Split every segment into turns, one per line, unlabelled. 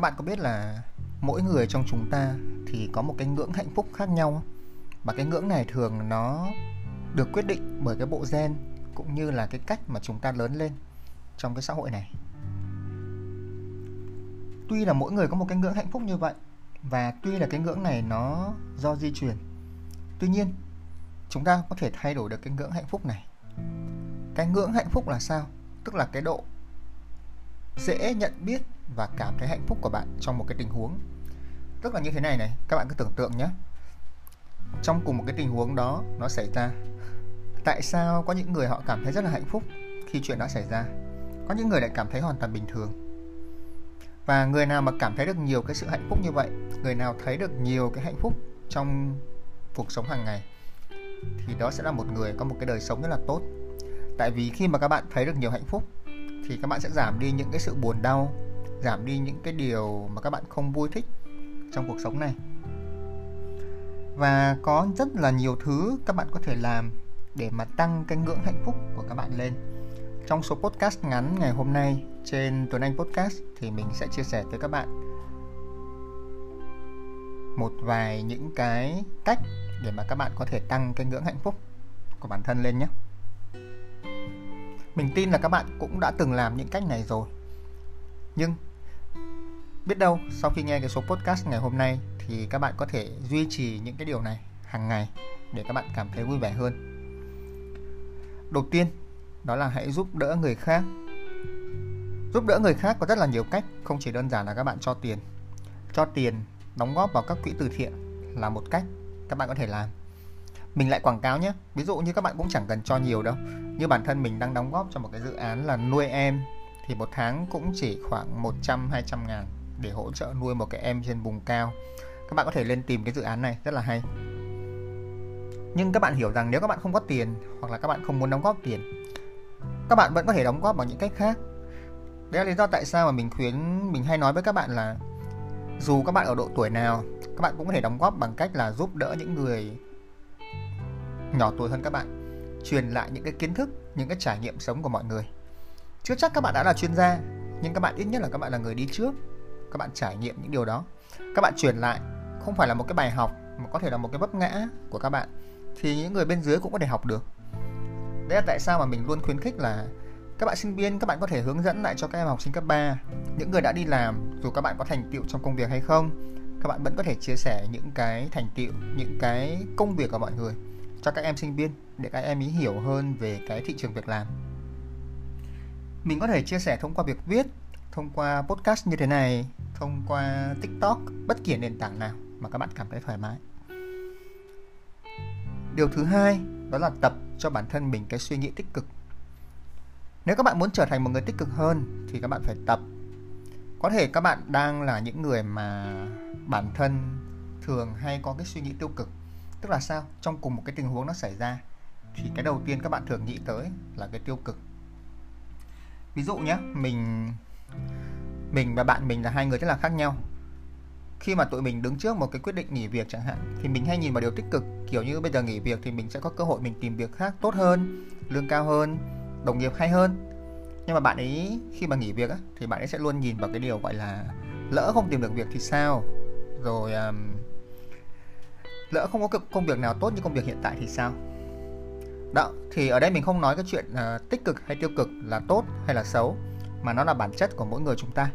các bạn có biết là mỗi người trong chúng ta thì có một cái ngưỡng hạnh phúc khác nhau và cái ngưỡng này thường nó được quyết định bởi cái bộ gen cũng như là cái cách mà chúng ta lớn lên trong cái xã hội này. Tuy là mỗi người có một cái ngưỡng hạnh phúc như vậy và tuy là cái ngưỡng này nó do di truyền, tuy nhiên chúng ta có thể thay đổi được cái ngưỡng hạnh phúc này. Cái ngưỡng hạnh phúc là sao? Tức là cái độ dễ nhận biết và cảm thấy hạnh phúc của bạn trong một cái tình huống. Tức là như thế này này, các bạn cứ tưởng tượng nhé. Trong cùng một cái tình huống đó nó xảy ra, tại sao có những người họ cảm thấy rất là hạnh phúc khi chuyện đã xảy ra? Có những người lại cảm thấy hoàn toàn bình thường. Và người nào mà cảm thấy được nhiều cái sự hạnh phúc như vậy, người nào thấy được nhiều cái hạnh phúc trong cuộc sống hàng ngày, thì đó sẽ là một người có một cái đời sống rất là tốt. Tại vì khi mà các bạn thấy được nhiều hạnh phúc, thì các bạn sẽ giảm đi những cái sự buồn đau giảm đi những cái điều mà các bạn không vui thích trong cuộc sống này và có rất là nhiều thứ các bạn có thể làm để mà tăng cái ngưỡng hạnh phúc của các bạn lên trong số podcast ngắn ngày hôm nay trên Tuấn Anh Podcast thì mình sẽ chia sẻ tới các bạn một vài những cái cách để mà các bạn có thể tăng cái ngưỡng hạnh phúc của bản thân lên nhé. Mình tin là các bạn cũng đã từng làm những cách này rồi. Nhưng biết đâu sau khi nghe cái số podcast ngày hôm nay thì các bạn có thể duy trì những cái điều này hàng ngày để các bạn cảm thấy vui vẻ hơn. Đầu tiên, đó là hãy giúp đỡ người khác. Giúp đỡ người khác có rất là nhiều cách, không chỉ đơn giản là các bạn cho tiền. Cho tiền, đóng góp vào các quỹ từ thiện là một cách các bạn có thể làm mình lại quảng cáo nhé ví dụ như các bạn cũng chẳng cần cho nhiều đâu như bản thân mình đang đóng góp cho một cái dự án là nuôi em thì một tháng cũng chỉ khoảng 100 200 ngàn để hỗ trợ nuôi một cái em trên vùng cao các bạn có thể lên tìm cái dự án này rất là hay nhưng các bạn hiểu rằng nếu các bạn không có tiền hoặc là các bạn không muốn đóng góp tiền các bạn vẫn có thể đóng góp bằng những cách khác đấy là lý do tại sao mà mình khuyến mình hay nói với các bạn là dù các bạn ở độ tuổi nào các bạn cũng có thể đóng góp bằng cách là giúp đỡ những người nhỏ tuổi hơn các bạn truyền lại những cái kiến thức những cái trải nghiệm sống của mọi người chưa chắc các bạn đã là chuyên gia nhưng các bạn ít nhất là các bạn là người đi trước các bạn trải nghiệm những điều đó. Các bạn truyền lại, không phải là một cái bài học, mà có thể là một cái vấp ngã của các bạn, thì những người bên dưới cũng có thể học được. Đấy là tại sao mà mình luôn khuyến khích là các bạn sinh viên, các bạn có thể hướng dẫn lại cho các em học sinh cấp 3 những người đã đi làm, dù các bạn có thành tựu trong công việc hay không, các bạn vẫn có thể chia sẻ những cái thành tựu, những cái công việc của mọi người cho các em sinh viên để các em ý hiểu hơn về cái thị trường việc làm. Mình có thể chia sẻ thông qua việc viết thông qua podcast như thế này, thông qua tiktok, bất kỳ nền tảng nào mà các bạn cảm thấy thoải mái. Điều thứ hai, đó là tập cho bản thân mình cái suy nghĩ tích cực. Nếu các bạn muốn trở thành một người tích cực hơn, thì các bạn phải tập. Có thể các bạn đang là những người mà bản thân thường hay có cái suy nghĩ tiêu cực. Tức là sao? Trong cùng một cái tình huống nó xảy ra, thì cái đầu tiên các bạn thường nghĩ tới là cái tiêu cực. Ví dụ nhé, mình mình và bạn mình là hai người rất là khác nhau. Khi mà tụi mình đứng trước một cái quyết định nghỉ việc chẳng hạn thì mình hay nhìn vào điều tích cực. Kiểu như bây giờ nghỉ việc thì mình sẽ có cơ hội mình tìm việc khác tốt hơn lương cao hơn đồng nghiệp hay hơn. Nhưng mà bạn ấy khi mà nghỉ việc á, thì bạn ấy sẽ luôn nhìn vào cái điều gọi là lỡ không tìm được việc thì sao? Rồi um, lỡ không có công việc nào tốt như công việc hiện tại thì sao? Đó thì ở đây mình không nói cái chuyện uh, tích cực hay tiêu cực là tốt hay là xấu mà nó là bản chất của mỗi người chúng ta.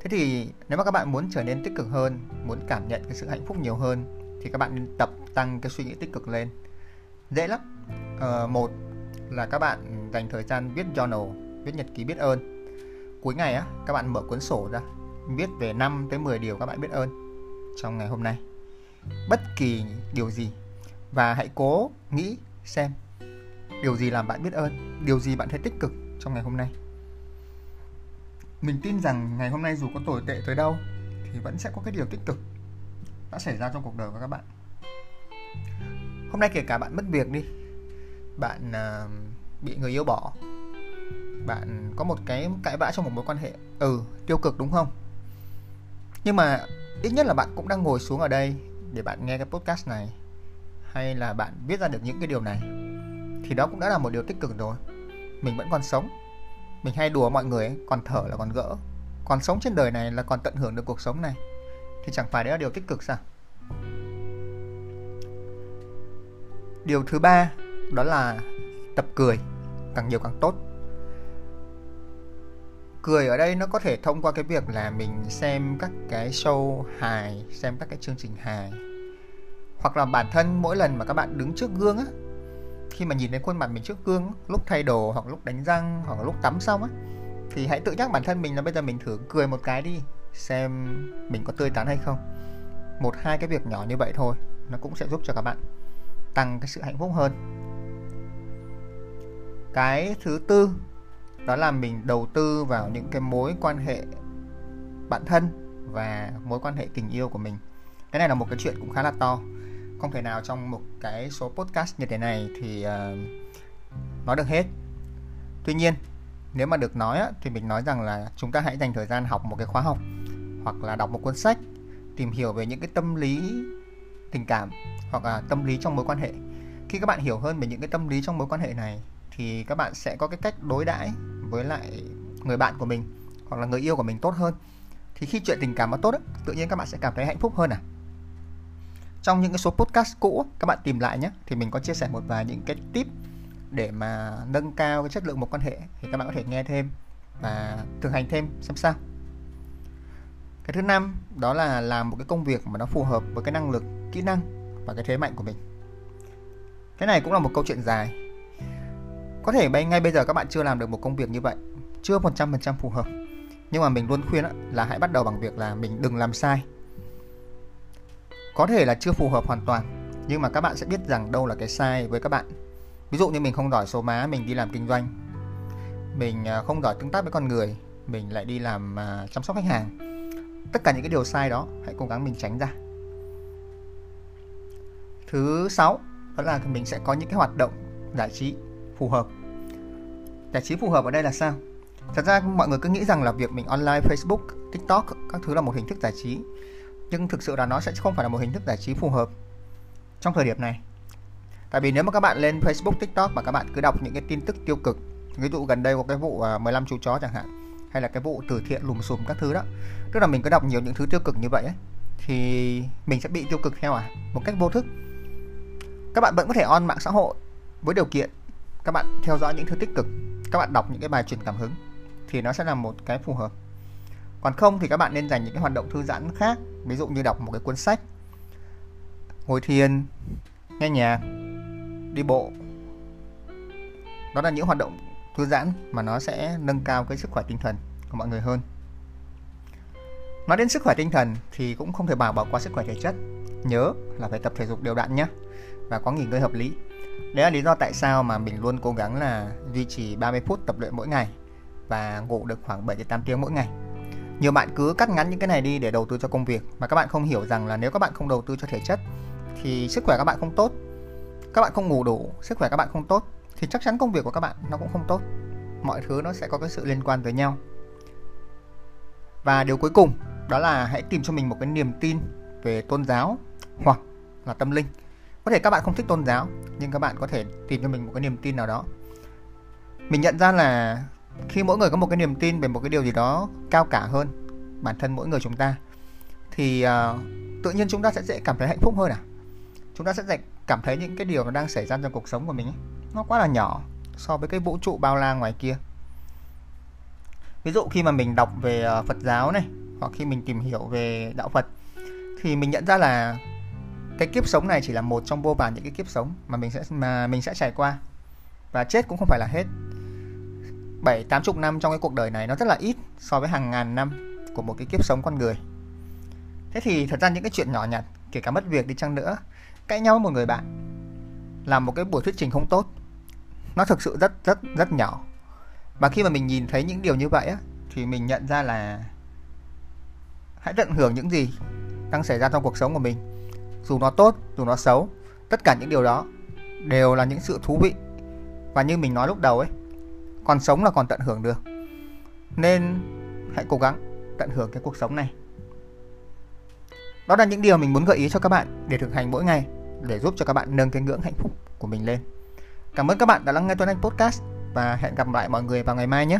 Thế thì nếu mà các bạn muốn trở nên tích cực hơn muốn cảm nhận cái sự hạnh phúc nhiều hơn thì các bạn nên tập tăng cái suy nghĩ tích cực lên. Dễ lắm. Uh, một là các bạn dành thời gian viết journal viết nhật ký biết ơn. Cuối ngày á các bạn mở cuốn sổ ra viết về 5 tới 10 điều các bạn biết ơn trong ngày hôm nay. Bất kỳ điều gì. Và hãy cố nghĩ xem điều gì làm bạn biết ơn điều gì bạn thấy tích cực trong ngày hôm nay mình tin rằng ngày hôm nay dù có tồi tệ tới đâu thì vẫn sẽ có cái điều tích cực đã xảy ra trong cuộc đời của các bạn. Hôm nay kể cả bạn mất việc đi bạn uh, bị người yêu bỏ bạn có một cái cãi vã trong một mối quan hệ ừ tiêu cực đúng không? Nhưng mà ít nhất là bạn cũng đang ngồi xuống ở đây để bạn nghe cái podcast này hay là bạn viết ra được những cái điều này thì đó cũng đã là một điều tích cực rồi. Mình vẫn còn sống mình hay đùa mọi người ấy, còn thở là còn gỡ. Còn sống trên đời này là còn tận hưởng được cuộc sống này. Thì chẳng phải đấy là điều tích cực sao? Điều thứ ba đó là tập cười càng nhiều càng tốt. Cười ở đây nó có thể thông qua cái việc là mình xem các cái show hài xem các cái chương trình hài. Hoặc là bản thân mỗi lần mà các bạn đứng trước gương á khi mà nhìn thấy khuôn mặt mình trước gương, lúc thay đồ hoặc lúc đánh răng hoặc lúc tắm xong á, thì hãy tự nhắc bản thân mình là bây giờ mình thử cười một cái đi, xem mình có tươi tắn hay không. Một, hai cái việc nhỏ như vậy thôi, nó cũng sẽ giúp cho các bạn tăng cái sự hạnh phúc hơn. Cái thứ tư, đó là mình đầu tư vào những cái mối quan hệ bạn thân và mối quan hệ tình yêu của mình. Cái này là một cái chuyện cũng khá là to không thể nào trong một cái số podcast như thế này thì uh, nói được hết. Tuy nhiên nếu mà được nói thì mình nói rằng là chúng ta hãy dành thời gian học một cái khóa học hoặc là đọc một cuốn sách tìm hiểu về những cái tâm lý tình cảm hoặc là tâm lý trong mối quan hệ. Khi các bạn hiểu hơn về những cái tâm lý trong mối quan hệ này thì các bạn sẽ có cái cách đối đãi với lại người bạn của mình hoặc là người yêu của mình tốt hơn. Thì khi chuyện tình cảm nó tốt tự nhiên các bạn sẽ cảm thấy hạnh phúc hơn à? Trong những cái số podcast cũ, các bạn tìm lại nhé. Thì mình có chia sẻ một vài những cái tip để mà nâng cao cái chất lượng một quan hệ thì các bạn có thể nghe thêm và thực hành thêm, xem sao. Cái thứ năm, đó là làm một cái công việc mà nó phù hợp với cái năng lực, kỹ năng và cái thế mạnh của mình. Cái này cũng là một câu chuyện dài. Có thể ngay bây giờ các bạn chưa làm được một công việc như vậy, chưa 100% phù hợp. Nhưng mà mình luôn khuyên là hãy bắt đầu bằng việc là mình đừng làm sai có thể là chưa phù hợp hoàn toàn, nhưng mà các bạn sẽ biết rằng đâu là cái sai với các bạn. Ví dụ như mình không giỏi số má, mình đi làm kinh doanh. Mình à, không giỏi tương tác với con người, mình lại đi làm à, chăm sóc khách hàng. Tất cả những cái điều sai đó, hãy cố gắng mình tránh ra. Thứ sáu, đó là mình sẽ có những cái hoạt động giải trí phù hợp. Giải trí phù hợp ở đây là sao? Thật ra mọi người cứ nghĩ rằng là việc mình online facebook, tiktok, các thứ là một hình thức giải trí nhưng thực sự là nó sẽ không phải là một hình thức giải trí phù hợp trong thời điểm này. Tại vì nếu mà các bạn lên facebook tiktok mà các bạn cứ đọc những cái tin tức tiêu cực ví dụ gần đây có cái vụ à, 15 chú chó chẳng hạn hay là cái vụ từ thiện lùm xùm các thứ đó tức là mình cứ đọc nhiều những thứ tiêu cực như vậy ấy, thì mình sẽ bị tiêu cực theo à? Một cách vô thức. Các bạn vẫn có thể on mạng xã hội với điều kiện các bạn theo dõi những thứ tích cực các bạn đọc những cái bài truyền cảm hứng thì nó sẽ là một cái phù hợp. Còn không thì các bạn nên dành những cái hoạt động thư giãn khác ví dụ như đọc một cái cuốn sách, ngồi thiền, nghe nhạc, đi bộ. Đó là những hoạt động thư giãn mà nó sẽ nâng cao cái sức khỏe tinh thần của mọi người hơn. Nói đến sức khỏe tinh thần thì cũng không thể bảo bỏ qua sức khỏe thể chất. Nhớ là phải tập thể dục đều đặn nhé và có nghỉ ngơi hợp lý. Đấy là lý do tại sao mà mình luôn cố gắng là duy trì 30 phút tập luyện mỗi ngày và ngủ được khoảng 7 8 tiếng mỗi ngày nhiều bạn cứ cắt ngắn những cái này đi để đầu tư cho công việc. Mà các bạn không hiểu rằng là nếu các bạn không đầu tư cho thể chất thì sức khỏe các bạn không tốt. Các bạn không ngủ đủ, sức khỏe các bạn không tốt thì chắc chắn công việc của các bạn nó cũng không tốt. Mọi thứ nó sẽ có cái sự liên quan tới nhau. Và điều cuối cùng đó là hãy tìm cho mình một cái niềm tin về tôn giáo hoặc là tâm linh. Có thể các bạn không thích tôn giáo, nhưng các bạn có thể tìm cho mình một cái niềm tin nào đó. Mình nhận ra là khi mỗi người có một cái niềm tin về một cái điều gì đó cao cả hơn bản thân mỗi người chúng ta thì uh, tự nhiên chúng ta sẽ dễ cảm thấy hạnh phúc hơn à? Chúng ta sẽ cảm thấy những cái điều nó đang xảy ra trong cuộc sống của mình ấy, nó quá là nhỏ so với cái vũ trụ bao la ngoài kia. Ví dụ khi mà mình đọc về ờ, Phật giáo này hoặc khi mình tìm hiểu về đạo Phật thì mình nhận ra là cái kiếp sống này chỉ là một trong vô vàn những cái kiếp sống mà mình sẽ mà mình sẽ trải qua. Và chết cũng không phải là hết bảy, tám chục năm trong cái cuộc đời này nó rất là ít so với hàng ngàn năm của một cái kiếp sống con người. Thế thì thật ra những cái chuyện nhỏ nhặt, kể cả mất việc đi chăng nữa, cãi nhau với một người bạn làm một cái buổi thuyết trình không tốt. Nó thực sự rất rất rất nhỏ. Và khi mà mình nhìn thấy những điều như vậy á, thì mình nhận ra là hãy tận hưởng những gì đang xảy ra trong cuộc sống của mình. Dù nó tốt, dù nó xấu, tất cả những điều đó đều là những sự thú vị. Và như mình nói lúc đầu ấy còn sống là còn tận hưởng được. Nên hãy cố gắng tận hưởng cái cuộc sống này. Đó là những điều mình muốn gợi ý cho các bạn để thực hành mỗi ngày, để giúp cho các bạn nâng cái ngưỡng hạnh phúc của mình lên. Cảm ơn các bạn đã lắng nghe tuấn anh podcast và hẹn gặp lại mọi người vào ngày mai nhé.